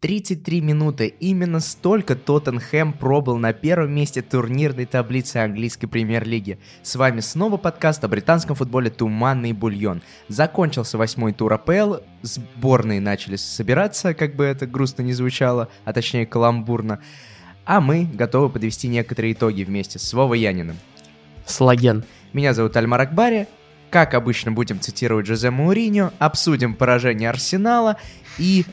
33 минуты. Именно столько Тоттенхэм пробыл на первом месте турнирной таблицы английской премьер-лиги. С вами снова подкаст о британском футболе «Туманный бульон». Закончился восьмой тур АПЛ, сборные начали собираться, как бы это грустно не звучало, а точнее каламбурно. А мы готовы подвести некоторые итоги вместе с Вовой Яниным. Слаген. Меня зовут Альмар Акбари. Как обычно будем цитировать Жозе Мауриньо, обсудим поражение Арсенала и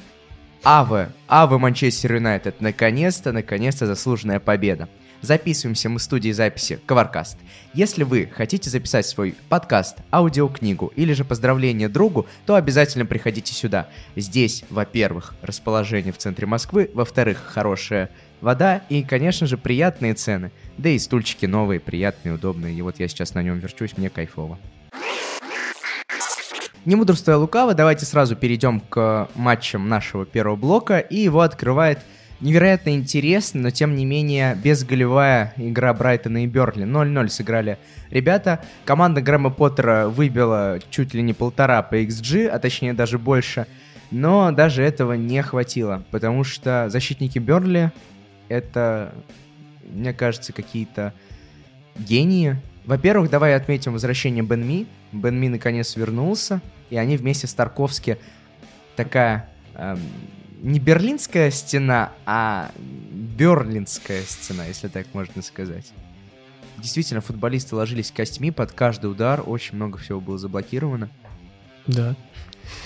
Аве, Аве Манчестер Юнайтед, наконец-то, наконец-то заслуженная победа. Записываемся мы в студии записи Коваркаст. Если вы хотите записать свой подкаст, аудиокнигу или же поздравление другу, то обязательно приходите сюда. Здесь, во-первых, расположение в центре Москвы, во-вторых, хорошая вода и, конечно же, приятные цены. Да и стульчики новые, приятные, удобные. И вот я сейчас на нем верчусь, мне кайфово. Не мудрствуя лукаво, давайте сразу перейдем к матчам нашего первого блока. И его открывает невероятно интересно, но тем не менее безголевая игра Брайтона и Берли. 0-0 сыграли ребята. Команда Грэма Поттера выбила чуть ли не полтора по XG, а точнее даже больше. Но даже этого не хватило, потому что защитники Берли это, мне кажется, какие-то гении. Во-первых, давай отметим возвращение Бен Ми. Бен Ми наконец вернулся и они вместе с Тарковски такая эм, не берлинская стена, а берлинская стена, если так можно сказать. Действительно, футболисты ложились костьми под каждый удар, очень много всего было заблокировано. Да.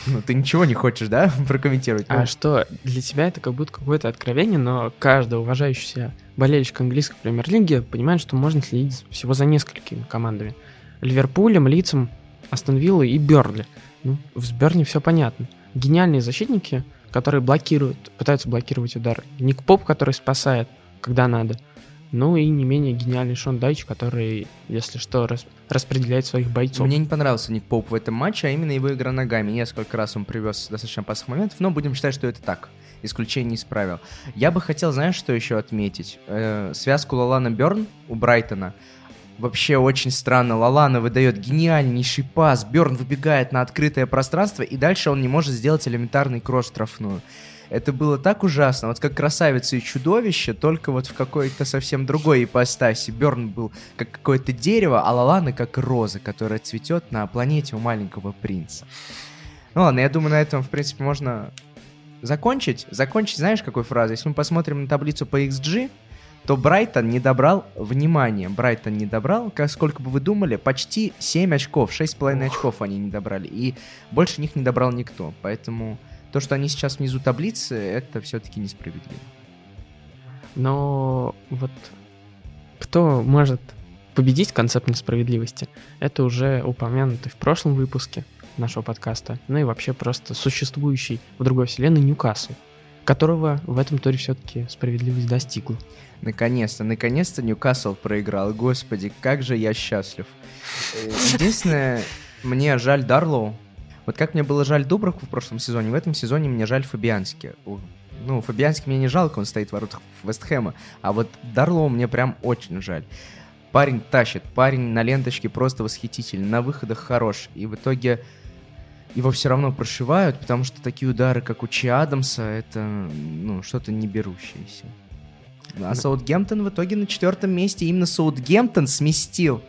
Ну, ты ничего не хочешь, да, прокомментировать? А что, для тебя это как будто какое-то откровение, но каждый уважающийся болельщик английской премьер-лиги понимает, что можно следить всего за несколькими командами. Ливерпулем, Лицем, Астон Виллой и Берли. Ну, в Сберне все понятно. Гениальные защитники, которые блокируют, пытаются блокировать удар. Ник Поп, который спасает, когда надо. Ну и не менее гениальный Шон Дайч, который, если что, рас распределяет своих бойцов. Мне не понравился Ник Поп в этом матче, а именно его игра ногами. Несколько раз он привез достаточно опасных моментов, но будем считать, что это так. Исключение исправил. Я бы хотел, знаешь, что еще отметить? Э, связку Лалана Берн у Брайтона – Вообще очень странно. Лалана выдает гениальнейший пас. Берн выбегает на открытое пространство, и дальше он не может сделать элементарный кросс штрафную. Это было так ужасно. Вот как красавица и чудовище, только вот в какой-то совсем другой ипостаси. Берн был как какое-то дерево, а Лалана как роза, которая цветет на планете у маленького принца. Ну ладно, я думаю, на этом, в принципе, можно закончить. Закончить, знаешь, какой фразой? Если мы посмотрим на таблицу по XG, то Брайтон не добрал, внимание, Брайтон не добрал, как сколько бы вы думали, почти 7 очков, 6,5 очков они не добрали, и больше них не добрал никто, поэтому то, что они сейчас внизу таблицы, это все-таки несправедливо. Но вот кто может победить концепт несправедливости, это уже упомянутый в прошлом выпуске нашего подкаста, ну и вообще просто существующий в другой вселенной Ньюкасл которого в этом туре все-таки справедливость достигла. Наконец-то, наконец-то Ньюкасл проиграл. Господи, как же я счастлив. Э, единственное, мне жаль Дарлоу. Вот как мне было жаль Дубраку в прошлом сезоне, в этом сезоне мне жаль Фабиански. Ну, Фабиански мне не жалко, он стоит в воротах Вестхэма, а вот Дарлоу мне прям очень жаль. Парень тащит, парень на ленточке просто восхитительный, на выходах хорош. И в итоге его все равно прошивают, потому что такие удары, как у Чи Адамса, это ну, что-то не берущееся. А Саутгемптон в итоге на четвертом месте. Именно Саутгемптон сместил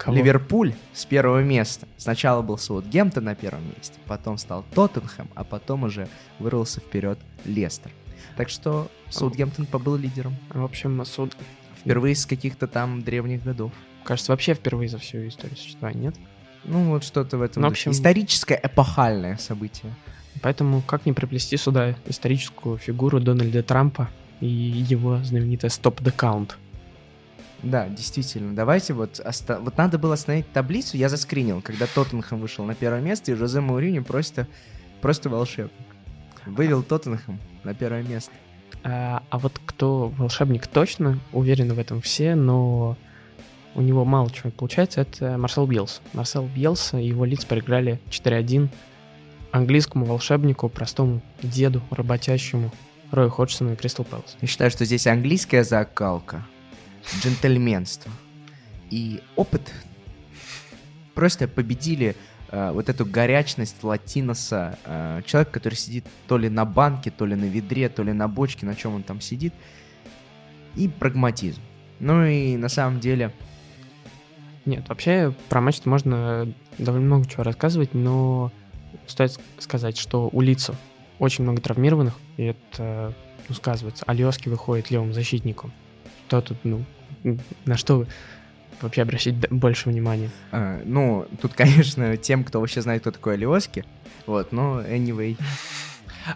Кого? Ливерпуль с первого места. Сначала был Саутгемптон на первом месте, потом стал Тоттенхэм, а потом уже вырвался вперед Лестер. Так что Саутгемптон побыл лидером. В общем, Саут... Впервые с каких-то там древних годов. Кажется, вообще впервые за всю историю существования, нет? Ну, вот что-то в этом. Ну, в общем... Историческое, эпохальное событие. Поэтому как не приплести сюда историческую фигуру Дональда Трампа и его знаменитое «Stop the Count». Да, действительно. Давайте вот... Оста... Вот надо было остановить таблицу, я заскринил, когда Тоттенхэм вышел на первое место, и Жозе Мауриньо просто, просто волшебник. Вывел Тоттенхэм на первое место. А, а вот кто волшебник точно, уверены в этом все, но у него мало чего получается, это Марсел Бьелс. Марсел Бьелс и его лиц проиграли 4-1 английскому волшебнику, простому деду, работящему Рою Ходжсону и Кристал Пэлас. Я считаю, что здесь английская закалка, джентльменство и опыт. Просто победили э, вот эту горячность латиноса, э, человек, который сидит то ли на банке, то ли на ведре, то ли на бочке, на чем он там сидит, и прагматизм. Ну и на самом деле... Нет, вообще про матч можно довольно много чего рассказывать, но стоит сказать, что у лица очень много травмированных, и это ну, сказывается. Алиоски выходит левым защитником. Что тут, ну, на что вообще обращать больше внимания? А, ну, тут, конечно, тем, кто вообще знает, кто такой Алиоски, вот, но anyway.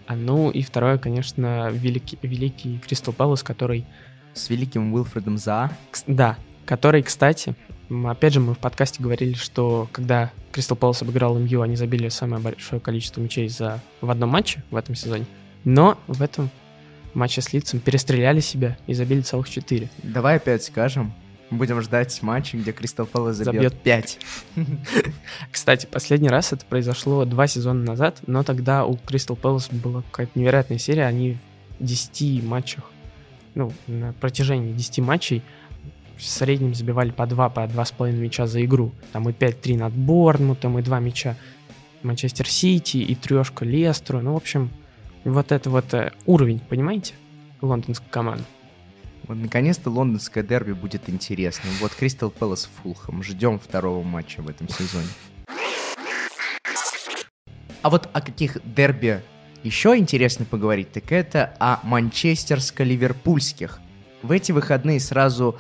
А ну и второе, конечно, великий, великий Кристал Пэлас, который... С великим Уилфредом За. Да, который, кстати, опять же, мы в подкасте говорили, что когда Кристал Пэлас обыграл МЮ, они забили самое большое количество мячей за... в одном матче в этом сезоне. Но в этом матче с лицом перестреляли себя и забили целых 4. Давай опять скажем, Будем ждать матча, где Кристал Пэлас забьет, забьет 5. Кстати, последний раз это произошло два сезона назад, но тогда у Кристал Пэлас была какая-то невероятная серия. Они в 10 матчах, ну, на протяжении 10 матчей в среднем забивали по 2, по 2,5 мяча за игру. Там и 5-3 над Борнмутом, и 2 мяча Манчестер Сити, и трешка Лестру. Ну, в общем, вот это вот э, уровень, понимаете, лондонской команды. Вот наконец-то лондонское дерби будет интересным. Вот Кристал Пэлас Фулхэм. Ждем второго матча в этом сезоне. А вот о каких дерби еще интересно поговорить, так это о манчестерско-ливерпульских. В эти выходные сразу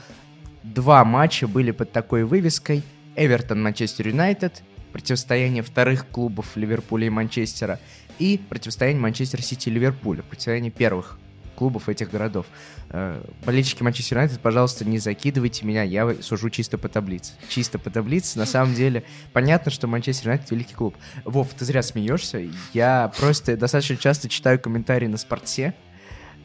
два матча были под такой вывеской. Эвертон-Манчестер Юнайтед, противостояние вторых клубов Ливерпуля и Манчестера, и противостояние Манчестер Сити-Ливерпуля, противостояние первых клубов этих городов. Э, болельщики Манчестер Юнайтед, пожалуйста, не закидывайте меня, я сужу чисто по таблице. Чисто по таблице, на самом деле, понятно, что Манчестер Юнайтед великий клуб. Вов, ты зря смеешься, я просто достаточно часто читаю комментарии на спорте,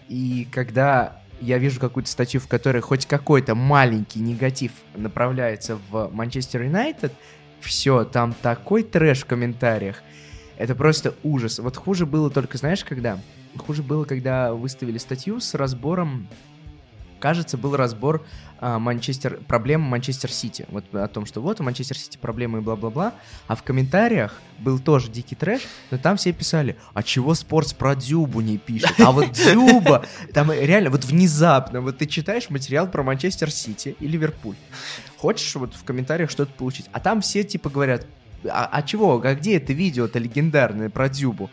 и когда я вижу какую-то статью, в которой хоть какой-то маленький негатив направляется в Манчестер Юнайтед, все, там такой трэш в комментариях. Это просто ужас. Вот хуже было только, знаешь, когда? Хуже было, когда выставили статью с разбором кажется, был разбор Манчестер, проблем Манчестер Сити. Вот о том, что вот у Манчестер Сити проблемы и бла-бла-бла. А в комментариях был тоже дикий трэш, но там все писали, а чего Спортс про Дзюбу не пишет? А вот Дзюба, там реально вот внезапно, вот ты читаешь материал про Манчестер Сити и Ливерпуль. Хочешь вот в комментариях что-то получить? А там все типа говорят, а, а чего, а где это видео-то легендарное про Дзюбу?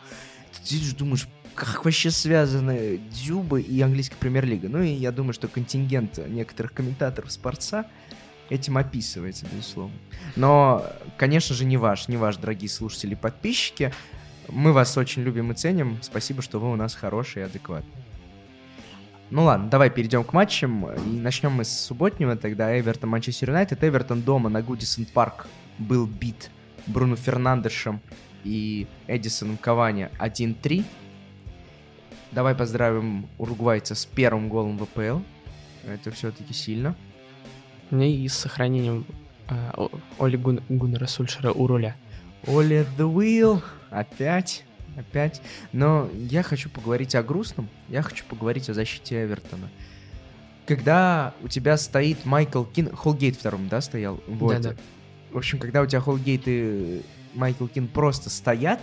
Ты сидишь, думаешь, как вообще связаны Дзюба и английская премьер-лига. Ну и я думаю, что контингент некоторых комментаторов спорца этим описывается, безусловно. Но, конечно же, не ваш, не ваш, дорогие слушатели и подписчики. Мы вас очень любим и ценим. Спасибо, что вы у нас хорошие и адекватные. Ну ладно, давай перейдем к матчам. И начнем мы с субботнего, тогда Эвертон Манчестер Юнайтед. Эвертон дома на Гудисон Парк был бит Бруно Фернандешем и Эдисоном Кавани 1-3. Давай поздравим уругвайца с первым голом в ВПЛ. Это все-таки сильно. Ну и с сохранением э, Оли Гун, Гуннера Сульшера у руля. Оли the wheel. Опять. Опять. Но я хочу поговорить о грустном. Я хочу поговорить о защите Эвертона. Когда у тебя стоит Майкл Кин... Холгейт вторым, да, стоял? Вот. Да, да. В общем, когда у тебя Холгейт и Майкл Кин просто стоят,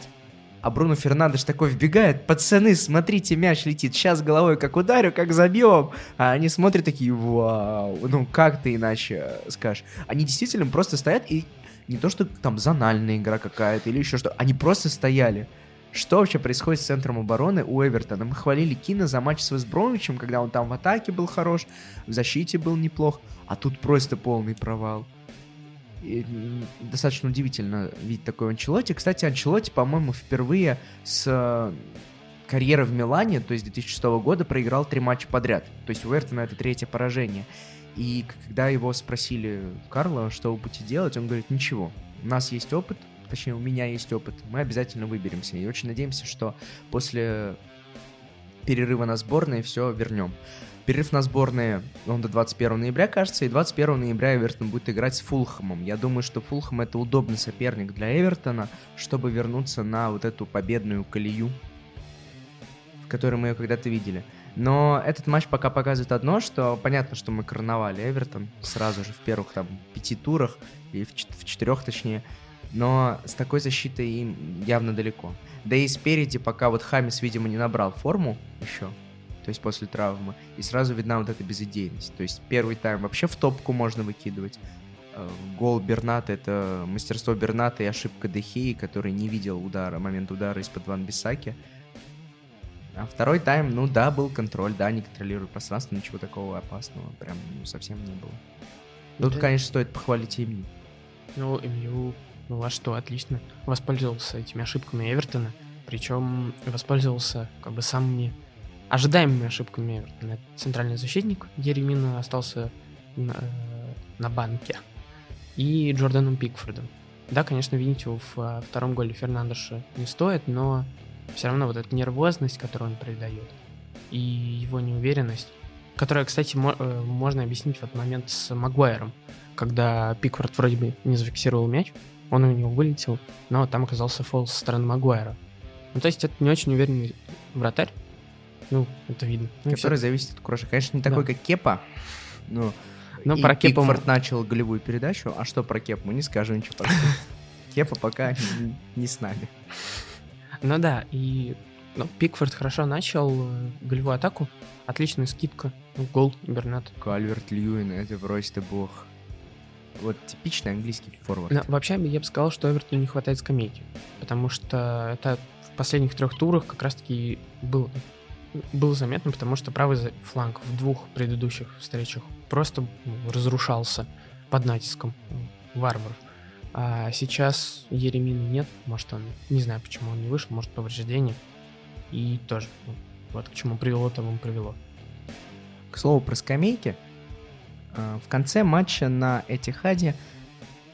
а Бруно Фернандеш такой вбегает, пацаны, смотрите, мяч летит, сейчас головой как ударю, как забьем. А они смотрят такие, вау, ну как ты иначе скажешь. Они действительно просто стоят и не то, что там зональная игра какая-то или еще что, они просто стояли. Что вообще происходит с центром обороны у Эвертона? Мы хвалили Кина за матч с Вестбромичем, когда он там в атаке был хорош, в защите был неплох, а тут просто полный провал достаточно удивительно видеть такой Анчелоти. Кстати, Анчелоти, по-моему, впервые с э, карьеры в Милане, то есть 2006 года, проиграл три матча подряд. То есть у Эртона это третье поражение. И когда его спросили, Карла, что вы будете делать, он говорит, ничего, у нас есть опыт, точнее, у меня есть опыт, мы обязательно выберемся. И очень надеемся, что после перерыва на сборной все вернем. Перерыв на сборные, он до 21 ноября, кажется, и 21 ноября Эвертон будет играть с Фулхэмом. Я думаю, что Фулхэм это удобный соперник для Эвертона, чтобы вернуться на вот эту победную колею, в которой мы ее когда-то видели. Но этот матч пока показывает одно, что понятно, что мы короновали Эвертон сразу же в первых там пяти турах, и в, в четырех точнее. но с такой защитой им явно далеко. Да и спереди, пока вот Хамис, видимо, не набрал форму еще, то есть после травмы, и сразу видна вот эта безыдейность. То есть первый тайм вообще в топку можно выкидывать. Э, гол Берната — это мастерство Берната и ошибка Дехии, который не видел удара, момент удара из-под Ван Бисаки. А второй тайм, ну да, был контроль, да, не контролирует пространство, ничего такого опасного прям ну, совсем не было. Тут, да. конечно, стоит похвалить Имни. Ну, МЮ, ну а что, отлично. Воспользовался этими ошибками Эвертона, причем воспользовался как бы самыми ожидаемыми ошибками. Центральный защитник Еремин остался на, э, на банке. И Джорданом Пикфордом. Да, конечно, винить его в э, втором голе Фернандеша не стоит, но все равно вот эта нервозность, которую он придает, и его неуверенность, которая, кстати, э, можно объяснить в этот момент с Магуайром, когда Пикфорд вроде бы не зафиксировал мяч, он у него вылетел, но там оказался фол со стороны Магуайра. Ну, то есть это не очень уверенный вратарь, ну, это видно. Ну, Который все... зависит от куража. Конечно, не такой, да. как Кепа, но... Но про Кепа... Пикфорд начал голевую передачу, а что про Кепу? Мы не скажем ничего про Кепа пока не с нами. Ну да, и ну, Пикфорд хорошо начал э, голевую атаку. Отличная скидка. Ну, гол Бернат. Кальверт Льюин, это просто бог. Вот типичный английский форвард. Но, вообще, я бы сказал, что Эвертону не хватает скамейки. Потому что это в последних трех турах как раз-таки был, было заметно, потому что правый фланг в двух предыдущих встречах просто разрушался под натиском варваров. А сейчас Еремина нет, может он, не знаю почему он не вышел, может повреждение. И тоже, ну, вот к чему привело, тому привело. К слову про скамейки, а, в конце матча на Этихаде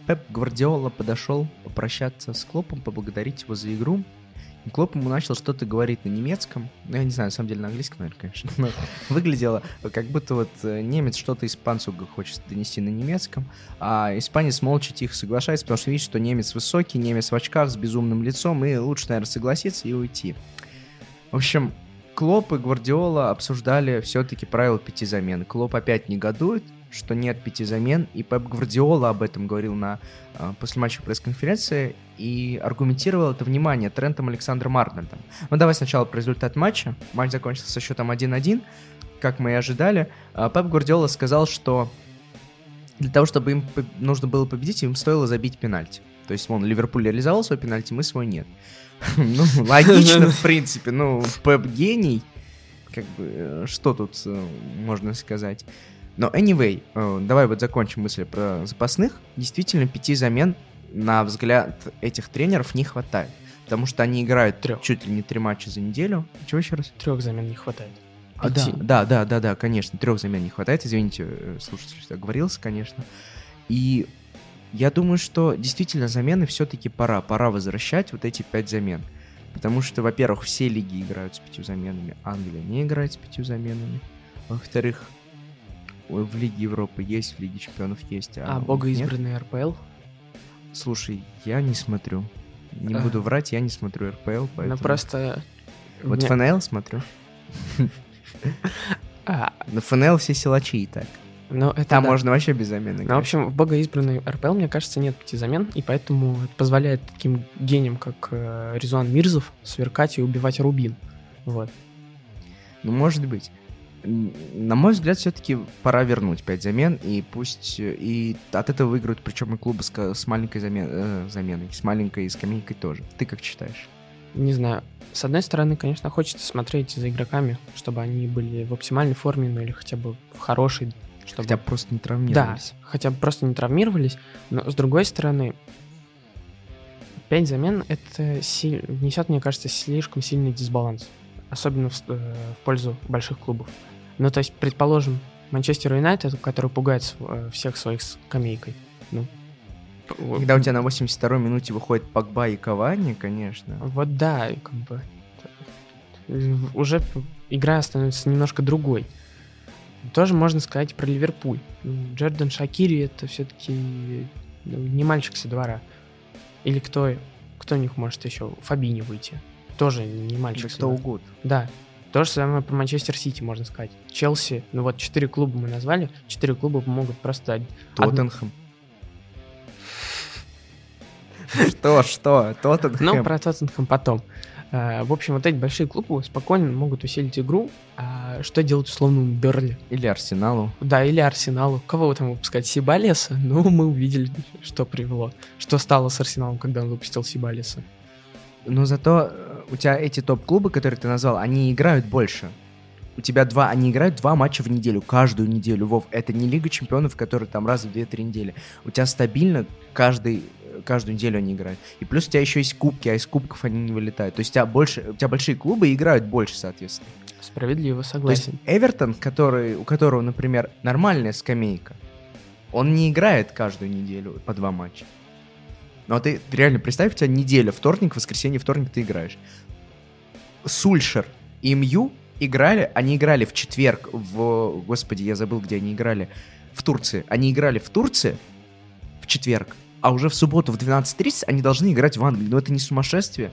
Пеп Гвардиола подошел попрощаться с Клопом, поблагодарить его за игру Клоп ему начал что-то говорить на немецком. Ну, я не знаю, на самом деле на английском, наверное, конечно. Но выглядело, как будто вот э, немец что-то испанцу хочет донести на немецком, а испанец молча тихо соглашается, потому что видит, что немец высокий, немец в очках с безумным лицом, и лучше, наверное, согласиться и уйти. В общем, Клоп и Гвардиола обсуждали все-таки правила пяти замен. Клоп опять негодует, что нет пяти замен, и Пеп Гвардиола об этом говорил на э, после матча пресс-конференции и аргументировал это внимание Трентом Александром Арнольдом. Ну давай сначала про результат матча. Матч закончился со счетом 1-1, как мы и ожидали. Э, Пеп Гвардиола сказал, что для того, чтобы им нужно было победить, им стоило забить пенальти. То есть, он Ливерпуль реализовал свой пенальти, мы свой нет. Ну, логично, в принципе. Ну, Пеп гений. Как бы, э, что тут э, можно сказать? Но anyway, э, давай вот закончим мысль про запасных. Действительно, пяти замен, на взгляд этих тренеров, не хватает. Потому что они играют Трех. чуть ли не три матча за неделю. Чего еще раз? Трех замен не хватает. А, да, да, да, да, да, конечно, трех замен не хватает. Извините, э, слушайте, что я говорился, конечно. И я думаю, что действительно замены все-таки пора. Пора возвращать вот эти пять замен. Потому что, во-первых, все лиги играют с пятью заменами. Англия не играет с пятью заменами. Во-вторых, в Лиге Европы есть, в Лиге Чемпионов есть. А, а богоизбранный РПЛ? Слушай, я не смотрю. Не а. буду врать, я не смотрю РПЛ, ну, поэтому... Ну просто... Вот Мне... ФНЛ смотрю. А. На ФНЛ все силачи и так. Но это Там да. можно вообще без замены. Ну, в общем, в богоизбранной РПЛ, мне кажется, нет пяти замен, и поэтому это позволяет таким гениям, как э, Резуан Мирзов, сверкать и убивать Рубин. Вот. Ну, может быть на мой взгляд, все-таки пора вернуть 5 замен, и пусть и от этого выиграют, причем и клубы с, с маленькой замен, э, заменой, с маленькой скамейкой тоже. Ты как считаешь? Не знаю. С одной стороны, конечно, хочется смотреть за игроками, чтобы они были в оптимальной форме, ну или хотя бы в хорошей. Чтобы... Хотя бы просто не травмировались. Да, хотя бы просто не травмировались. Но с другой стороны, 5 замен это си... внесет, мне кажется, слишком сильный дисбаланс. Особенно в, э, в пользу больших клубов. Ну, то есть, предположим, Манчестер Юнайтед, который пугает э, всех своих скамейкой. Ну, когда у тебя на 82-й минуте выходит Пакба и Кавани, конечно. Вот да, как бы уже игра становится немножко другой. Тоже можно сказать про Ливерпуль. Джордан Шакири это все-таки ну, не мальчик со двора. Или кто, кто у них может еще? Фабини выйти. Тоже не мальчик. Кто угодно. Да. То же самое по Манчестер Сити, можно сказать. Челси, ну вот четыре клуба мы назвали, четыре клуба могут просто... Тоттенхэм. Что, что? Тоттенхэм. Ну, про Тоттенхэм потом. Э, В общем, вот эти большие клубы спокойно могут усилить игру. А что делать условному Берли? Или Арсеналу. Да, или Арсеналу. Кого там выпускать? Сибалиса? Ну, мы увидели, что привело. Что стало с Арсеналом, когда он выпустил Сибалиса. Но зато э, у тебя эти топ-клубы, которые ты назвал, они играют больше. У тебя два, они играют два матча в неделю, каждую неделю, Вов. Это не Лига Чемпионов, которая там раз в 2-3 недели. У тебя стабильно каждый, каждую неделю они играют. И плюс у тебя еще есть кубки, а из кубков они не вылетают. То есть у тебя, больше, у тебя большие клубы играют больше, соответственно. Справедливо, То есть согласен. Эвертон, который, у которого, например, нормальная скамейка, он не играет каждую неделю по два матча. Но ты реально представь, у тебя неделя, вторник, воскресенье, вторник ты играешь. Сульшер и МЮ играли, они играли в четверг в... Господи, я забыл, где они играли. В Турции. Они играли в Турции в четверг, а уже в субботу в 12.30 они должны играть в Англии. Но это не сумасшествие.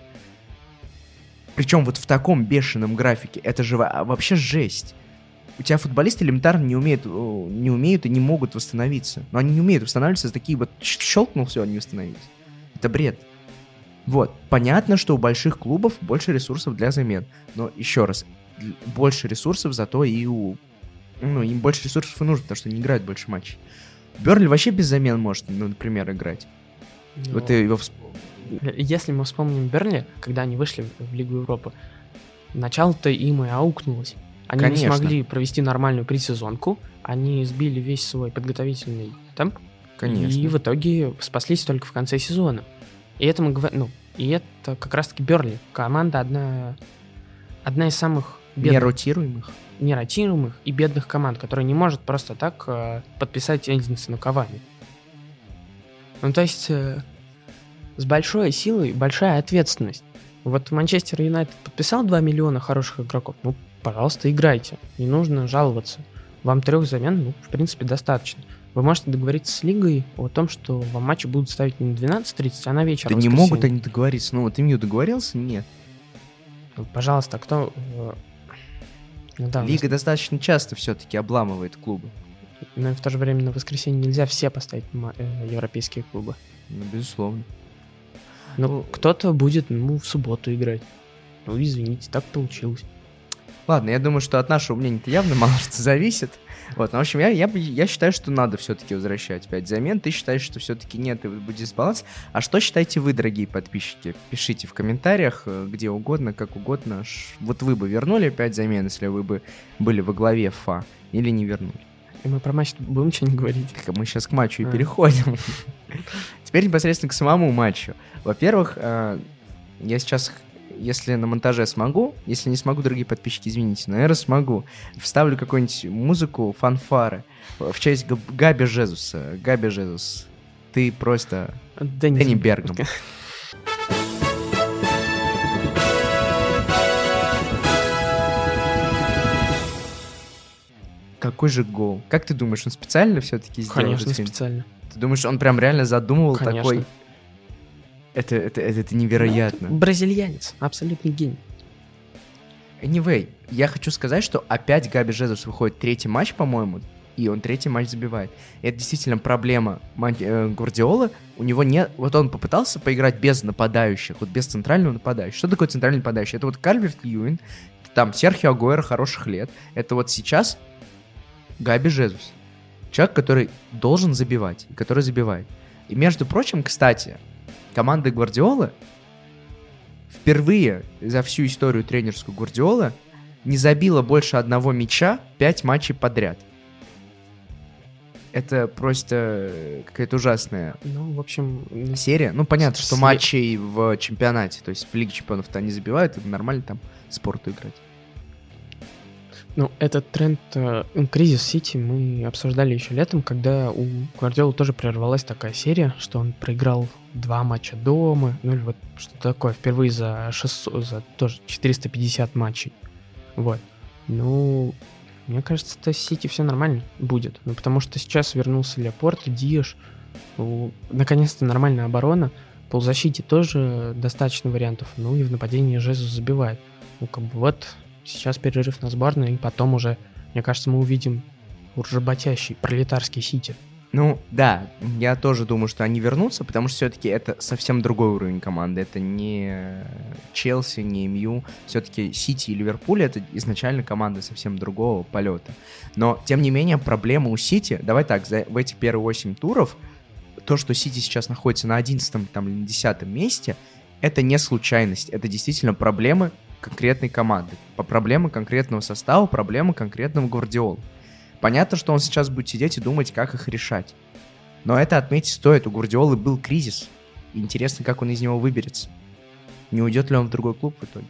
Причем вот в таком бешеном графике. Это же во- вообще жесть. У тебя футболисты элементарно не умеют, о, не умеют и не могут восстановиться. Но они не умеют восстанавливаться, такие вот щелкнул, все, они восстановились. Это бред. Вот. Понятно, что у больших клубов больше ресурсов для замен. Но еще раз, больше ресурсов зато и у... Ну, им больше ресурсов и нужно, потому что они играют больше матчей. Берли вообще без замен может, ну, например, играть. Но Вот ты его всп- Если мы вспомним Берли, когда они вышли в Лигу Европы, начало-то им и аукнулось. Они Конечно. не смогли провести нормальную предсезонку, они сбили весь свой подготовительный темп, Конечно. и в итоге спаслись только в конце сезона. И это мы говорим, ну, и это как раз-таки Берли. Команда одна, одна из самых бедных, Неротируемых. неротируемых и бедных команд, которая не может просто так э, подписать Эдинсона Кавани. Ну, то есть, э, с большой силой большая ответственность. Вот Манчестер Юнайтед подписал 2 миллиона хороших игроков. Ну, пожалуйста, играйте. Не нужно жаловаться. Вам трех замен, ну, в принципе, достаточно. Вы можете договориться с лигой о том, что вам матчи будут ставить не на 12.30, а на вечер. Да не могут они договориться. Ну, вот МЮ договорился? Нет. Ну, Пожалуйста, а кто... э, Ну да, Лига достаточно часто все-таки обламывает клубы. но и в то же время на воскресенье нельзя все поставить э, европейские клубы. Ну, безусловно. Ну, Ну, кто-то будет, ну, в субботу играть. Ну, извините, так получилось. Ладно, я думаю, что от нашего мнения-то явно мало что зависит. Вот, ну, в общем, я, я, я считаю, что надо все-таки возвращать 5 замен. Ты считаешь, что все-таки нет, и будет дисбаланс. А что считаете вы, дорогие подписчики? Пишите в комментариях, э, где угодно, как угодно. Вот вы бы вернули 5 замен, если вы бы были во главе ФА, или не вернули? И мы про матч будем что-нибудь говорить. Так, мы сейчас к матчу и А. переходим. Теперь непосредственно к самому матчу. Во-первых, э, я сейчас, если на монтаже смогу, если не смогу, дорогие подписчики, извините, но, наверное, смогу, вставлю какую-нибудь музыку, фанфары в честь Габ- Габи Жезуса. Габи Жезус, ты просто Дэнни, Дэнни Бергам. Какой же гол? Как ты думаешь, он специально все-таки сделал? Конечно, специально. Ты думаешь, он прям реально задумывал Конечно. такой... Это, это, это, это невероятно. Бразильянец, абсолютный гений. Anyway, я хочу сказать, что опять Габи Жезус выходит третий матч, по-моему, и он третий матч забивает. Это действительно проблема э, Гвардиолы. У него нет... Вот он попытался поиграть без нападающих, вот без центрального нападающего. Что такое центральный нападающий? Это вот Кальверт Льюин, там Серхио Агуэро хороших лет. Это вот сейчас Габи Жезус. Человек, который должен забивать, и который забивает. И между прочим, кстати, команда Гвардиолы впервые за всю историю тренерскую Гвардиолы не забила больше одного мяча 5 матчей подряд. Это просто э, какая-то ужасная Ну, в общем, серия. Ну, понятно, что матчей в чемпионате, то есть в Лиге чемпионов-то они забивают, это нормально там спорту играть. Ну, этот тренд, э, ну, кризис Сити мы обсуждали еще летом, когда у Гвардиолы тоже прервалась такая серия, что он проиграл два матча дома, ну или вот что такое, впервые за 600, за тоже 450 матчей. Вот. Ну, мне кажется, то Сити все нормально будет. Ну, потому что сейчас вернулся Леопорт, Диеш. Наконец-то нормальная оборона. Полузащите тоже достаточно вариантов. Ну и в нападении Жезус забивает. Ну, как бы вот сейчас перерыв на сборную, и потом уже, мне кажется, мы увидим работящий пролетарский Сити. Ну, да, я тоже думаю, что они вернутся, потому что все-таки это совсем другой уровень команды. Это не Челси, не МЮ. Все-таки Сити и Ливерпуль это изначально команды совсем другого полета. Но, тем не менее, проблема у Сити, давай так, за, в эти первые 8 туров, то, что Сити сейчас находится на 11 там, или на 10 месте, это не случайность. Это действительно проблемы конкретной команды. По проблемы конкретного состава, проблемы конкретного Гвардиола. Понятно, что он сейчас будет сидеть и думать, как их решать. Но это отметить стоит. У Гвардиолы был кризис. Интересно, как он из него выберется. Не уйдет ли он в другой клуб в итоге?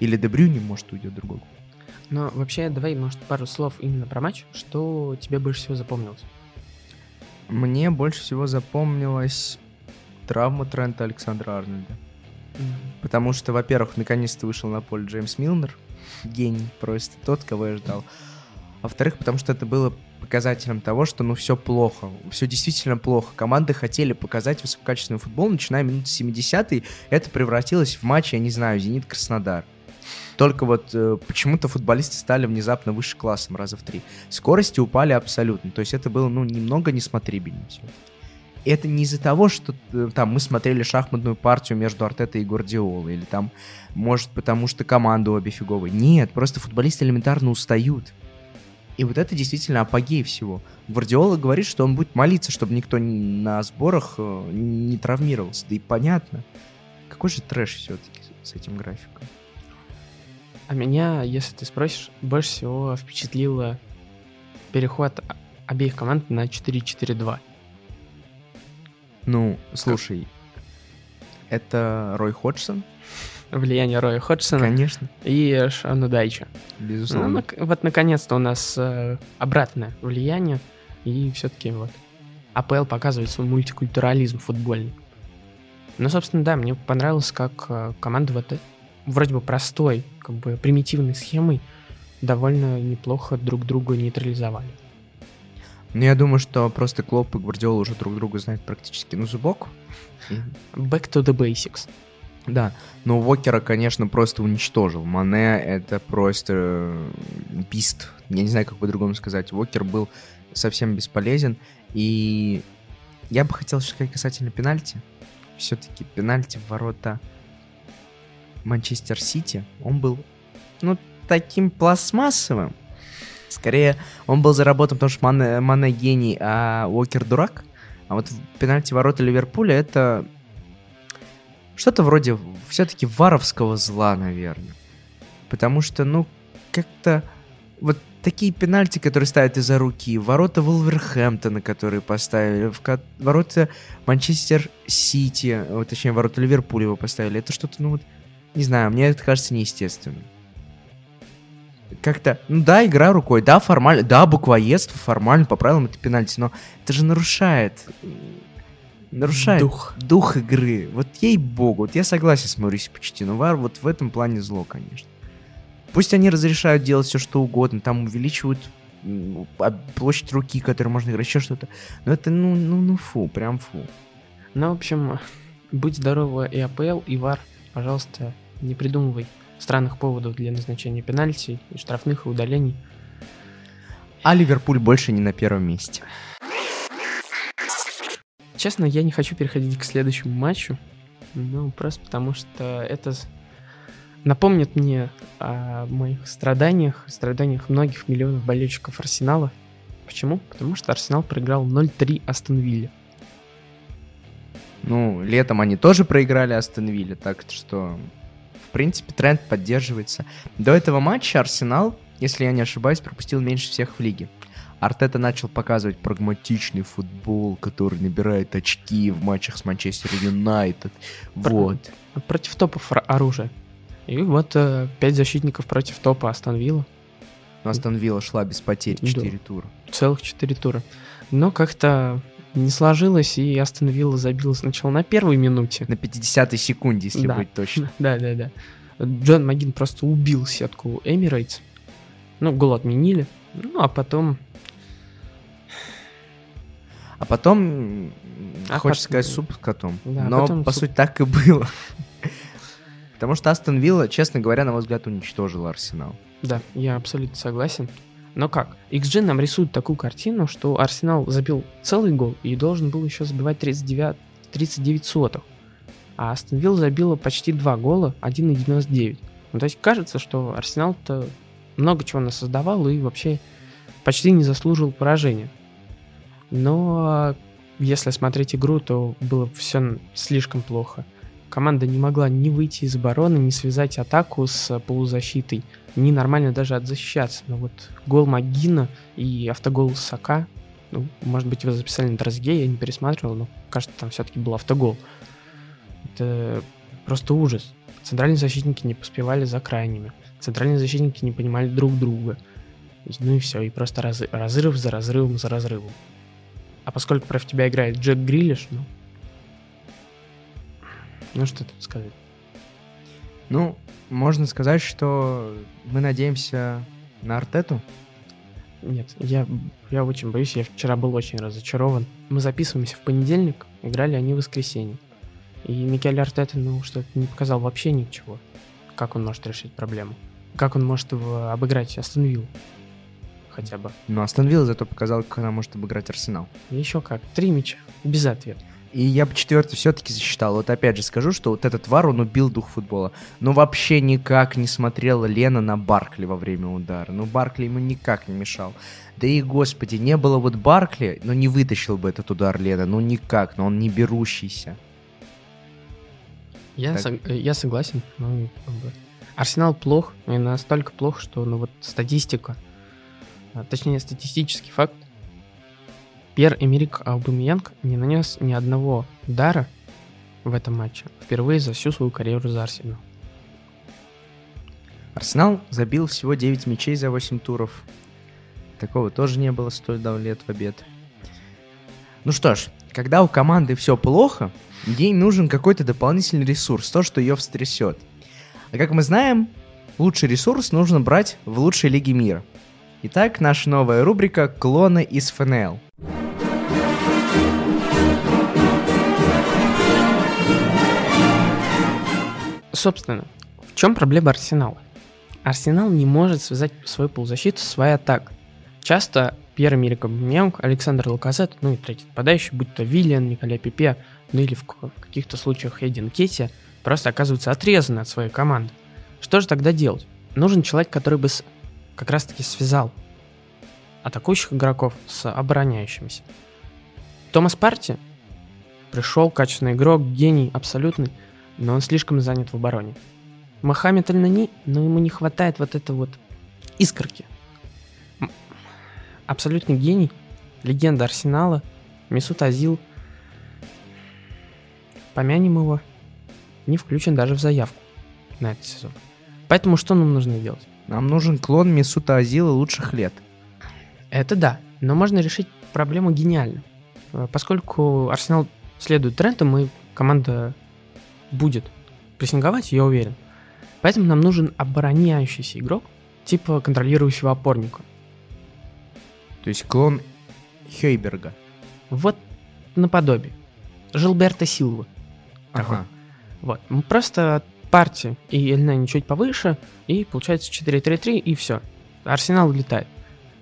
Или Дебрюни, может, уйдет в другой клуб? Но вообще, давай, может, пару слов именно про матч. Что тебе больше всего запомнилось? Мне больше всего запомнилась травма Трента Александра Арнольда. Потому что, во-первых, наконец-то вышел на поле Джеймс Милнер. Гений просто, тот, кого я ждал. Во-вторых, потому что это было показателем того, что ну все плохо, все действительно плохо. Команды хотели показать высококачественный футбол, начиная минуты 70 это превратилось в матч, я не знаю, Зенит-Краснодар. Только вот э, почему-то футболисты стали внезапно выше классом раза в три. Скорости упали абсолютно. То есть это было, ну, немного несмотрибельно все. Это не из-за того, что э, там мы смотрели шахматную партию между Артетой и Гвардиолой, или там, может, потому что команды обе фиговые. Нет, просто футболисты элементарно устают. И вот это действительно апогей всего. Гвардиола говорит, что он будет молиться, чтобы никто на сборах э, не травмировался. Да и понятно. Какой же трэш все-таки с этим графиком. А меня, если ты спросишь, больше всего впечатлило переход обеих команд на 4-4-2. Ну, слушай, как? это Рой Ходжсон? влияние Роя Ходжсона. Конечно. И Шану Дайча. Безусловно. Ну, вот наконец-то у нас э, обратное влияние. И все-таки вот АПЛ показывает свой мультикультурализм футбольный. Ну, собственно, да, мне понравилось, как э, команда вот э, вроде бы простой, как бы примитивной схемой довольно неплохо друг друга нейтрализовали. Ну, я думаю, что просто Клоп и Гвардиола уже друг друга знают практически на зубок. Back to the basics. Да, но Уокера, конечно, просто уничтожил. Мане — это просто э, бист. Я не знаю, как по-другому сказать. Уокер был совсем бесполезен. И я бы хотел сказать касательно пенальти. Все-таки пенальти в ворота Манчестер Сити, он был, ну, таким пластмассовым. Скорее, он был заработан, потому что Мане, Мане гений, а Уокер дурак. А вот пенальти ворота Ливерпуля это что-то вроде все-таки варовского зла, наверное. Потому что, ну, как-то вот такие пенальти, которые ставят из-за руки, ворота Вулверхэмптона, которые поставили, в ко- ворота Манчестер Сити, точнее, ворота Ливерпуля его поставили, это что-то, ну вот, не знаю, мне это кажется неестественным. Как-то, ну да, игра рукой, да, формально, да, буквоедство формально, по правилам это пенальти, но это же нарушает нарушает дух. дух игры. Вот ей-богу, вот я согласен с Маурисио Почтино. Вар вот в этом плане зло, конечно. Пусть они разрешают делать все, что угодно, там увеличивают площадь руки, которую можно играть, еще что-то. Но это, ну, ну, ну, фу, прям фу. Ну, в общем, будь здоровы и АПЛ, и ВАР, пожалуйста, не придумывай странных поводов для назначения пенальти, и штрафных, и удалений. А Ливерпуль больше не на первом месте. Честно, я не хочу переходить к следующему матчу. Ну, просто потому что это напомнит мне о моих страданиях, страданиях многих миллионов болельщиков Арсенала. Почему? Потому что Арсенал проиграл 0-3 Астон Вилле. Ну, летом они тоже проиграли Астон Вилле, так что, принципе, тренд поддерживается. До этого матча Арсенал, если я не ошибаюсь, пропустил меньше всех в лиге. Артета начал показывать прагматичный футбол, который набирает очки в матчах с Манчестер Юнайтед. Вот. Против топов оружия. И вот э, пять защитников против топа Астон Вилла. Но Астон Вилла шла без потерь 4 да. тура. Целых 4 тура. Но как-то не сложилось, и Астон Вилла забила сначала на первой минуте. На 50-й секунде, если да. быть точно. Да, да, да. Джон Магин просто убил сетку Эмирейтс. Ну, гол отменили. Ну, а потом а потом, а хочется сказать, суп с котом. Да, Но, по суп... сути, так и было. Потому что Астон Вилла, честно говоря, на мой взгляд, уничтожил Арсенал. Да, я абсолютно согласен. Но как? XG нам рисует такую картину, что Арсенал забил целый гол и должен был еще забивать 39, 39 сотых. А Астон Вилл забила почти два гола, 1,99. Ну, то есть кажется, что Арсенал-то много чего нас создавал и вообще почти не заслужил поражения. Но если смотреть игру, то было все слишком плохо. Команда не могла ни выйти из обороны, ни связать атаку с полузащитой, ни нормально даже отзащищаться. Но вот гол Магина и автогол Сака, ну, может быть, вы записали на Дрозге, я не пересматривал, но кажется, там все-таки был автогол. Это просто ужас. Центральные защитники не поспевали за крайними. Центральные защитники не понимали друг друга. Ну и все, и просто раз, разрыв за разрывом за разрывом. А поскольку против тебя играет Джек Грилиш, ну... Ну что тут сказать? Ну, можно сказать, что мы надеемся на Артету. Нет, я, я очень боюсь, я вчера был очень разочарован. Мы записываемся в понедельник, играли они в воскресенье. И Микель Артета, ну, что-то не показал вообще ничего. Как он может решить проблему? Как он может его обыграть Астон? Хотя бы. Ну, Астон зато показал, как она может обыграть Арсенал. Еще как. Три мяча. Без ответа. И я бы четвертый все-таки засчитал. Вот опять же скажу, что вот этот вар, он убил дух футбола. Но вообще никак не смотрела Лена на Баркли во время удара. Ну, Баркли ему никак не мешал. Да и, господи, не было вот Баркли, но не вытащил бы этот удар Лена. Ну, никак, но он не берущийся. Я, так... сог... я согласен. Ну. Арсенал плох, и настолько плох, что ну вот статистика, а, точнее статистический факт, Пьер Эмерик Аубамейянг не нанес ни одного удара в этом матче впервые за всю свою карьеру за Арсенал. Арсенал забил всего 9 мячей за 8 туров. Такого тоже не было столь давно лет в обед. Ну что ж, когда у команды все плохо, ей нужен какой-то дополнительный ресурс, то, что ее встрясет. А как мы знаем, лучший ресурс нужно брать в лучшей лиге мира. Итак, наша новая рубрика «Клоны из ФНЛ». Собственно, в чем проблема Арсенала? Арсенал не может связать свою полузащиту с своей атакой. Часто Пьер Эмерик Абамянг, Александр Лаказет, ну и третий нападающий, будь то Виллиан, Николя Пипе, ну или в каких-то случаях Эдин Кетти, просто оказываются отрезаны от своей команды. Что же тогда делать? Нужен человек, который бы как раз-таки связал атакующих игроков с обороняющимися. Томас Парти пришел, качественный игрок, гений абсолютный, но он слишком занят в обороне. Мохаммед Аль-Нани, но ему не хватает вот этой вот искорки. Абсолютный гений, легенда Арсенала, Месут Азил – помянем его, не включен даже в заявку на этот сезон. Поэтому что нам нужно делать? Нам нужен клон Мисута Азила лучших лет. Это да, но можно решить проблему гениально. Э, поскольку Арсенал следует трендам, и команда будет прессинговать, я уверен. Поэтому нам нужен обороняющийся игрок, типа контролирующего опорника. То есть клон Хейберга. Вот наподобие. Жилберта Силва. Ага. Вот. Просто партия и Эльнани чуть повыше, и получается 4-3-3, и все. Арсенал улетает.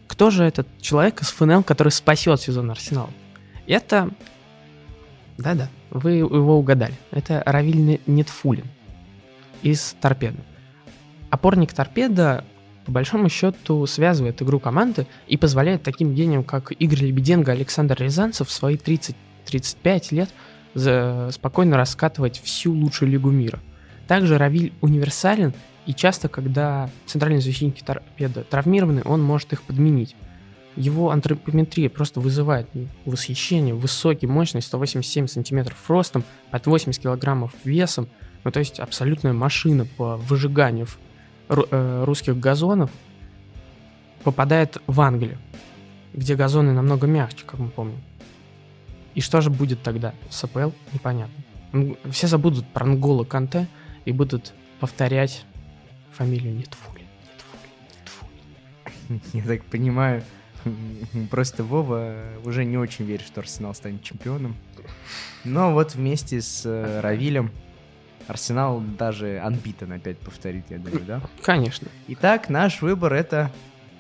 Кто же этот человек из ФНЛ, который спасет сезон Арсенала? Это... Да-да, вы его угадали. Это Равиль Нетфулин из Торпеда. Опорник Торпеда по большому счету связывает игру команды и позволяет таким гениям, как Игорь Лебеденко, Александр Рязанцев в свои 30-35 лет спокойно раскатывать всю лучшую лигу мира. Также Равиль универсален, и часто, когда центральные защитники торпеда травмированы, он может их подменить. Его антропометрия просто вызывает восхищение, высокий, мощный, 187 сантиметров ростом, под 80 килограммов весом, ну то есть абсолютная машина по выжиганию э, русских газонов, попадает в Англию, где газоны намного мягче, как мы помним. И что же будет тогда с АПЛ, непонятно. Все забудут про Нгола Канте и будут повторять фамилию Нетфули. Нетфули, Нетфули. Я так понимаю, просто Вова уже не очень верит, что Арсенал станет чемпионом. Но вот вместе с э, Равилем Арсенал даже анбитен опять повторит, я думаю, да? Конечно. Итак, наш выбор это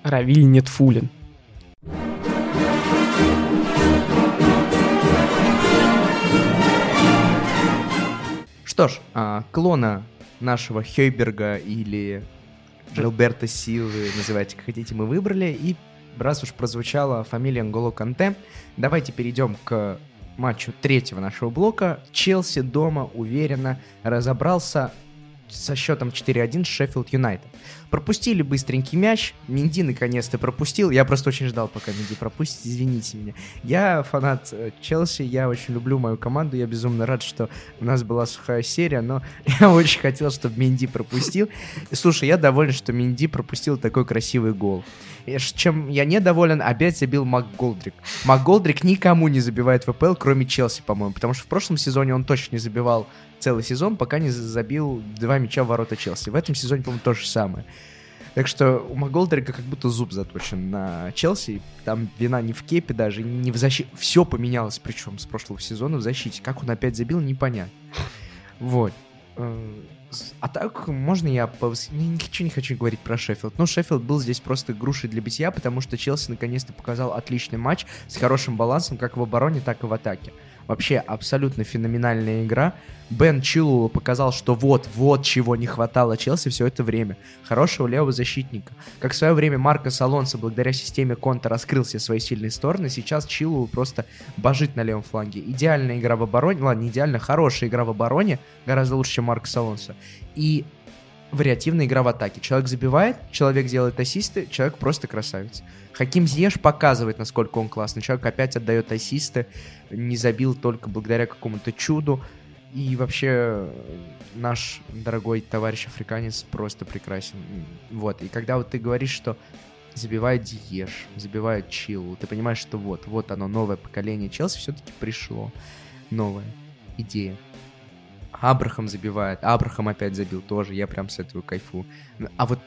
Равиль Нетфулин. Что ж, а, клона нашего Хейберга или Жилберта Силвы, называйте как хотите, мы выбрали. И раз уж прозвучала фамилия Анголо Канте, давайте перейдем к матчу третьего нашего блока. Челси дома уверенно разобрался со счетом 4-1 с Шеффилд Юнайтед. Пропустили быстренький мяч, Минди наконец-то пропустил. Я просто очень ждал, пока Минди пропустит, извините меня. Я фанат э, Челси, я очень люблю мою команду, я безумно рад, что у нас была сухая серия, но я очень хотел, чтобы Минди пропустил. Слушай, я доволен, что Минди пропустил такой красивый гол. И чем я недоволен, опять забил МакГолдрик. МакГолдрик никому не забивает в АПЛ, кроме Челси, по-моему, потому что в прошлом сезоне он точно не забивал целый сезон, пока не забил два мяча в ворота Челси. В этом сезоне, по-моему, то же самое. Так что у Макголдерика как будто зуб заточен на Челси. Там вина не в кепе даже, не в защите. Все поменялось, причем с прошлого сезона в защите. Как он опять забил, непонятно. Вот. А так, можно я... Пов... Ничего не хочу говорить про Шеффилд. Ну, Шеффилд был здесь просто грушей для битья, потому что Челси наконец-то показал отличный матч с хорошим балансом как в обороне, так и в атаке. Вообще абсолютно феноменальная игра. Бен Чилула показал, что вот, вот чего не хватало Челси все это время. Хорошего левого защитника. Как в свое время Марко Алонсо благодаря системе Конта раскрыл все свои сильные стороны, сейчас Чилула просто божит на левом фланге. Идеальная игра в обороне, ладно, не идеально, хорошая игра в обороне, гораздо лучше, чем Марко Алонсо. И вариативная игра в атаке. Человек забивает, человек делает ассисты, человек просто красавец. Хаким Зьеш показывает, насколько он классный. Человек опять отдает ассисты, не забил только благодаря какому-то чуду. И вообще наш дорогой товарищ африканец просто прекрасен. Вот, и когда вот ты говоришь, что забивает Диеш, забивает Чилу, ты понимаешь, что вот, вот оно, новое поколение Челси все-таки пришло. Новая идея. Абрахам забивает, Абрахам опять забил тоже, я прям с этого кайфу. А вот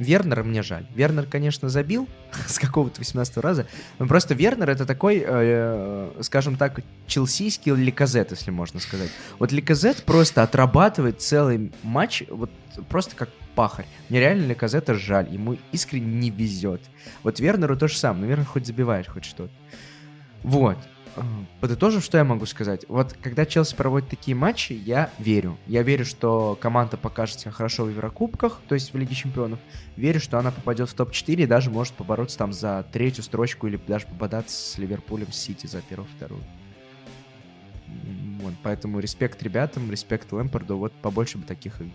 Вернера мне жаль. Вернер, конечно, забил с какого-то 18 раза, но просто Вернер это такой, э, скажем так, челсийский Ликазет, если можно сказать. Вот Ликазет просто отрабатывает целый матч, вот просто как пахарь. Мне реально Ликазета жаль, ему искренне не везет. Вот Вернеру то же самое, наверное, хоть забивает хоть что-то. Вот. Подытожив, что я могу сказать? Вот когда Челси проводит такие матчи, я верю. Я верю, что команда покажет себя хорошо в Еврокубках, то есть в Лиге Чемпионов. Верю, что она попадет в топ-4 и даже может побороться там за третью строчку или даже попадаться с Ливерпулем, Сити за первую-вторую. Вот, поэтому респект ребятам, респект Лэмпорду, вот побольше бы таких игр.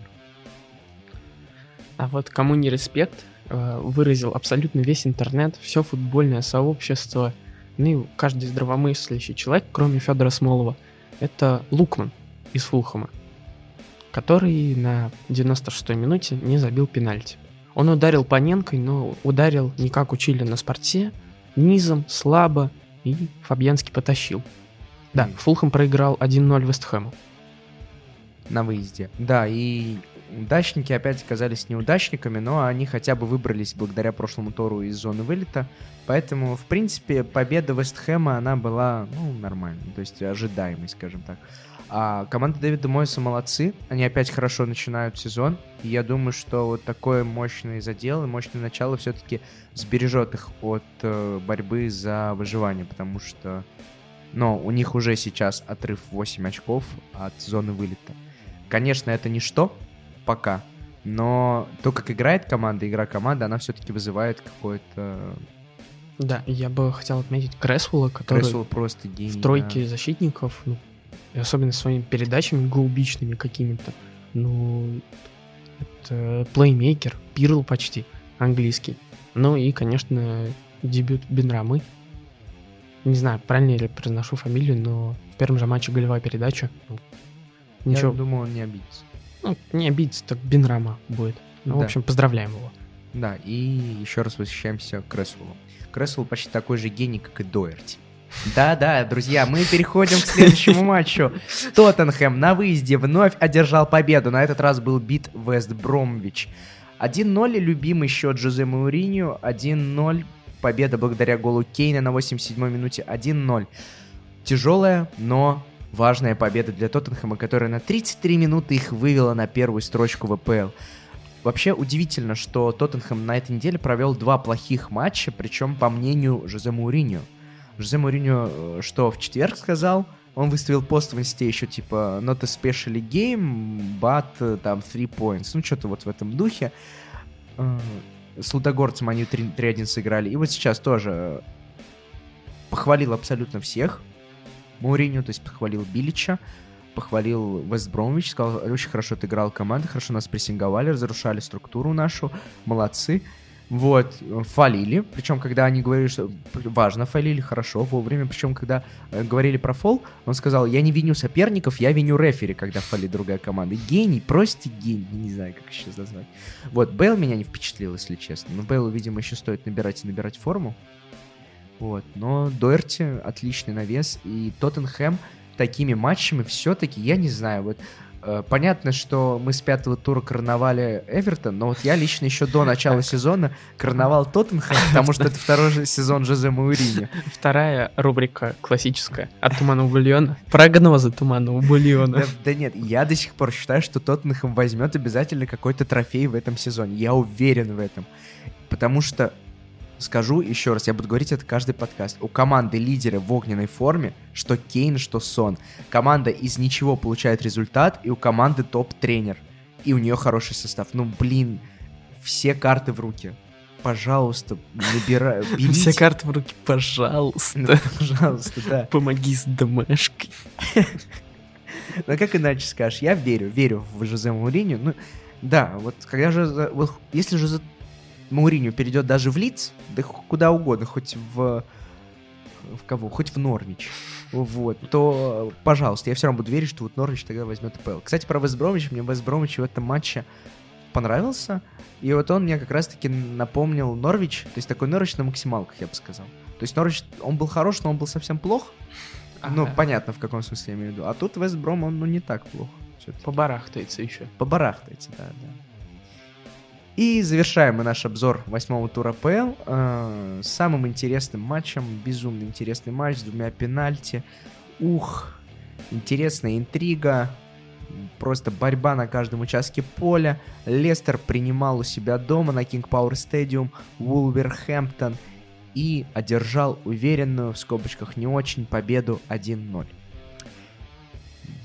А вот кому не респект, э, выразил абсолютно весь интернет, все футбольное сообщество – ну и каждый здравомыслящий человек, кроме Федора Смолова, это Лукман из Фулхама, который на 96-й минуте не забил пенальти. Он ударил Паненкой, но ударил не как учили на спорте, низом, слабо, и Фабьянский потащил. Да, Фулхам проиграл 1-0 Вестхэму. На выезде. Да, и Удачники опять оказались неудачниками, но они хотя бы выбрались благодаря прошлому Тору из зоны вылета. Поэтому, в принципе, победа Вестхэма, она была, ну, нормальной, то есть ожидаемой, скажем так. А команда Дэвида Мойса молодцы, они опять хорошо начинают сезон, и я думаю, что вот такое мощное задел и мощное начало все-таки сбережет их от э, борьбы за выживание, потому что, но у них уже сейчас отрыв 8 очков от зоны вылета. Конечно, это ничто, пока. Но то, как играет команда, игра команды, она все-таки вызывает какое-то... Да, я бы хотел отметить Кресвелла, который Кресвелл просто гений, в тройке да. защитников, ну, и особенно своими передачами голубичными какими-то. Ну, это плеймейкер, пирл почти, английский. Ну и, конечно, дебют Бенрамы. Не знаю, правильно ли произношу фамилию, но в первом же матче голевая передача. Ну, ничего. Я думаю, он не обидится. Ну, не обидеться, так Бенрама будет. Ну, да. в общем, поздравляем его. Да, и еще раз восхищаемся Крессвеллу. Крессвелл почти такой же гений, как и Доерти. Да-да, друзья, мы переходим к следующему матчу. Тоттенхэм на выезде вновь одержал победу. На этот раз был бит Вест Бромвич. 1-0 любимый счет Джозе Мауриньо. 1-0 победа благодаря голу Кейна на 87-й минуте. 1-0. Тяжелая, но важная победа для Тоттенхэма, которая на 33 минуты их вывела на первую строчку ВПЛ. Вообще удивительно, что Тоттенхэм на этой неделе провел два плохих матча, причем по мнению Жозе Мауриньо. Жозе Мауриньо, э, что в четверг сказал, он выставил пост в инсте еще типа not a special game, but э, там three points. Ну, что-то вот в этом духе. Э, с Лудогорцем они 3-1 сыграли. И вот сейчас тоже похвалил абсолютно всех. Мауриню, то есть похвалил Билича, похвалил Вест Бромвич, сказал, очень хорошо отыграл команда, хорошо нас прессинговали, разрушали структуру нашу, молодцы. Вот, фалили, причем когда они говорили, что важно фалили, хорошо, вовремя, причем когда э, говорили про фол, он сказал, я не виню соперников, я виню рефери, когда фалит другая команда. Гений, просто гений, не знаю, как еще назвать. Вот, Бейл меня не впечатлил, если честно, но Бейлу, видимо, еще стоит набирать и набирать форму. Вот, но Дойерти отличный навес, и Тоттенхэм такими матчами все-таки, я не знаю, вот э, понятно, что мы с пятого тура карнавали Эвертон, но вот я лично еще до начала сезона карнавал Тоттенхэм, потому что это второй сезон Жозе Маурини. Вторая рубрика классическая от туманного бульона. Прогнозы туманного бульона. Да, да нет, я до сих пор считаю, что Тоттенхэм возьмет обязательно какой-то трофей в этом сезоне. Я уверен в этом. Потому что скажу еще раз, я буду говорить это каждый подкаст. У команды лидеры в огненной форме, что Кейн, что Сон. Команда из ничего получает результат, и у команды топ-тренер. И у нее хороший состав. Ну, блин, все карты в руки. Пожалуйста, набирай, берите. Все карты в руки, пожалуйста. Ну, пожалуйста, да. Помоги с домашкой. Ну, как иначе скажешь? Я верю, верю в Жозе Мауриню. Ну, да, вот когда же, вот, если Жозе Мауриню перейдет даже в Лиц, да куда угодно, хоть в... В кого? Хоть в Норвич. Вот, то, пожалуйста, я все равно буду верить, что вот Норвич тогда возьмет ПЛ. Кстати, про Вестбромич, мне Вестбромич в этом матче понравился, и вот он мне как раз-таки напомнил Норвич, то есть такой Норвич на максималках, я бы сказал. То есть Норвич, он был хорош, но он был совсем плох. Ага. Ну, понятно, в каком смысле я имею в виду. А тут Вестбром, он ну не так плохо. Побарахтается еще. Побарахтается, да, да. И завершаем мы наш обзор восьмого тура ПЛ э, самым интересным матчем. Безумно интересный матч с двумя пенальти. Ух, интересная интрига. Просто борьба на каждом участке поля. Лестер принимал у себя дома на King Power Stadium Вулверхэмптон и одержал уверенную, в скобочках не очень, победу 1-0.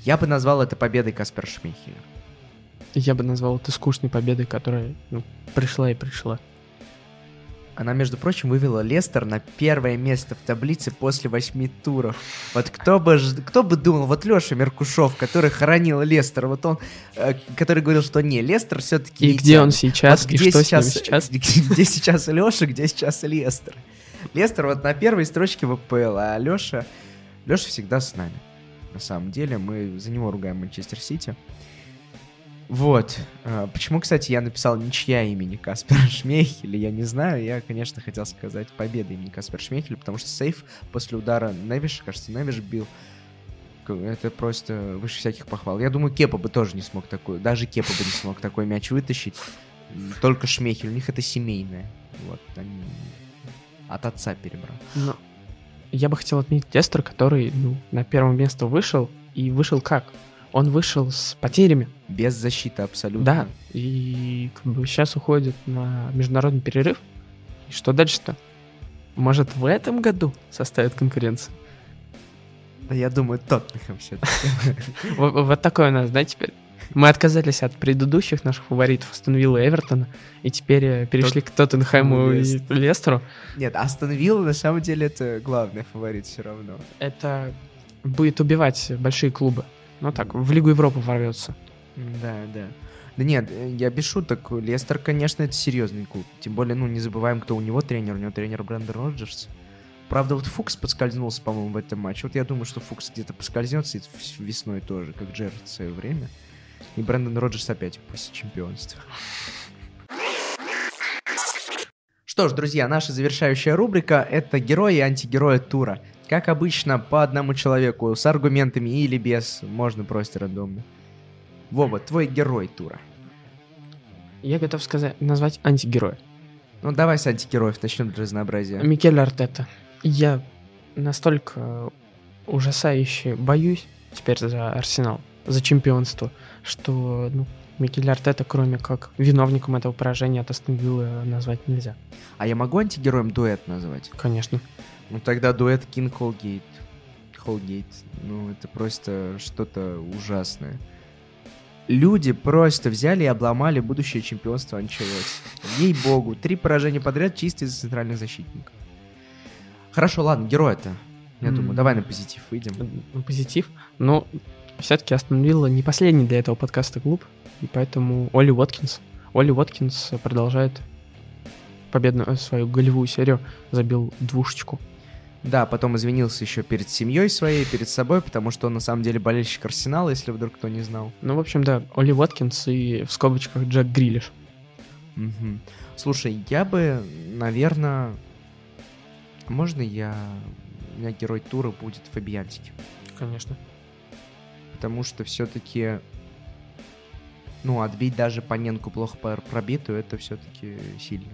Я бы назвал это победой Каспер Шмейхеля. Я бы назвал это скучной победой, которая ну, пришла и пришла. Она, между прочим, вывела Лестер на первое место в таблице после восьми туров. Вот кто бы, кто бы думал, вот Леша Меркушев, который хоронил Лестер, вот он, э, который говорил, что не, Лестер все-таки... И где он сейчас, вот и что сейчас, с ним сейчас? Где, где сейчас Леша, где сейчас Лестер? Лестер вот на первой строчке ВПЛ, а Леша... Леша всегда с нами. На самом деле, мы за него ругаем Манчестер Сити. Вот. А, почему, кстати, я написал ничья имени Каспер Шмейхеля, я не знаю. Я, конечно, хотел сказать победа имени Каспер Шмейхеля, потому что сейф после удара Невиша, кажется, Невиш бил. Это просто выше всяких похвал. Я думаю, Кепа бы тоже не смог такой, даже Кепа бы не смог такой мяч вытащить. Только Шмейхель, у них это семейное. Вот, они от отца перебрал. Но я бы хотел отметить Эстер, который ну, на первое место вышел, и вышел как? Он вышел с потерями. Без защиты абсолютно. Да, и как бы сейчас уходит на международный перерыв. И что дальше-то? Может, в этом году составит конкуренцию? Да я думаю, Тоттенхэм все-таки. Вот такое у нас, да, теперь? Мы отказались от предыдущих наших фаворитов Астон Вилла и Эвертона, и теперь э, перешли к Тоттенхэму и Лестеру. Нет, Астон Вилла на самом деле это главный фаворит все равно. Это будет убивать большие клубы. Ну так, в Лигу Европы ворвется. Да, да. Да нет, я без шуток. Лестер, конечно, это серьезный клуб. Тем более, ну, не забываем, кто у него тренер. У него тренер Брэндон Роджерс. Правда, вот Фукс подскользнулся, по-моему, в этом матче. Вот я думаю, что Фукс где-то поскользнется и весной тоже, как Джерард в свое время. И Брэндон Роджерс опять упустит чемпионство. Что ж, друзья, наша завершающая рубрика — это герои и антигерои тура. Как обычно, по одному человеку, с аргументами или без, можно просто рандомно. Вова, твой герой тура. Я готов сказать, назвать антигероя. Ну давай с антигероев начнем для разнообразия. Микель Артета. Я настолько ужасающе боюсь теперь за Арсенал, за чемпионство, что ну, Микель Артета, кроме как виновником этого поражения от Астон назвать нельзя. А я могу антигероем дуэт назвать? Конечно. Ну тогда дуэт Кинг Холгейт. Холгейт. Ну это просто что-то ужасное. Люди просто взяли и обломали будущее чемпионство Анчелоти. Ей-богу, три поражения подряд чисто из-за центральных защитников. Хорошо, ладно, герой-то. Я М. думаю, давай на позитив выйдем. На позитив. Но все-таки Астон Вилла не последний для этого подкаста клуб, и поэтому Оли Уоткинс. Оли Уоткинс продолжает победную э, свою голевую серию, забил двушечку. Да, потом извинился еще перед семьей своей, перед собой, потому что он на самом деле болельщик Арсенала, если вдруг кто не знал. Ну, в общем, да, Оли Уоткинс и в скобочках Джек Грилиш. Мгм. Слушай, я бы, наверное... Можно я... У меня герой тура будет Фабиантики. Конечно. Потому что все-таки... Ну, отбить даже Паненку плохо пробитую, это все-таки сильно.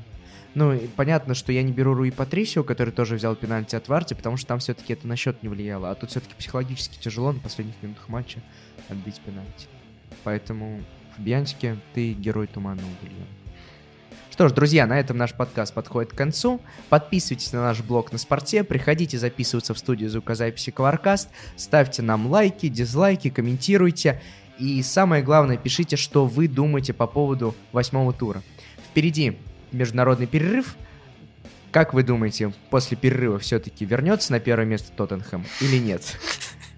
Ну, и понятно, что я не беру Руи Патрисио, который тоже взял пенальти от Варти, потому что там все-таки это на счет не влияло. А тут все-таки психологически тяжело на последних минутах матча отбить пенальти. Поэтому, Фабиантике, ты герой туманного бульона. Что ж, друзья, на этом наш подкаст подходит к концу. Подписывайтесь на наш блог на спорте, приходите записываться в студию звукозаписи Коваркаст, ставьте нам лайки, дизлайки, комментируйте. И самое главное, пишите, что вы думаете по поводу восьмого тура. Впереди международный перерыв. Как вы думаете, после перерыва все-таки вернется на первое место Тоттенхэм или нет?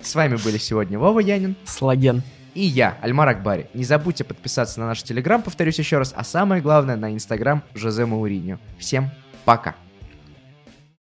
С вами были сегодня Вова Янин Слаген. и я, Альмар Акбари. Не забудьте подписаться на наш телеграм, повторюсь еще раз, а самое главное, на инстаграм Жозе Мауриньо. Всем пока!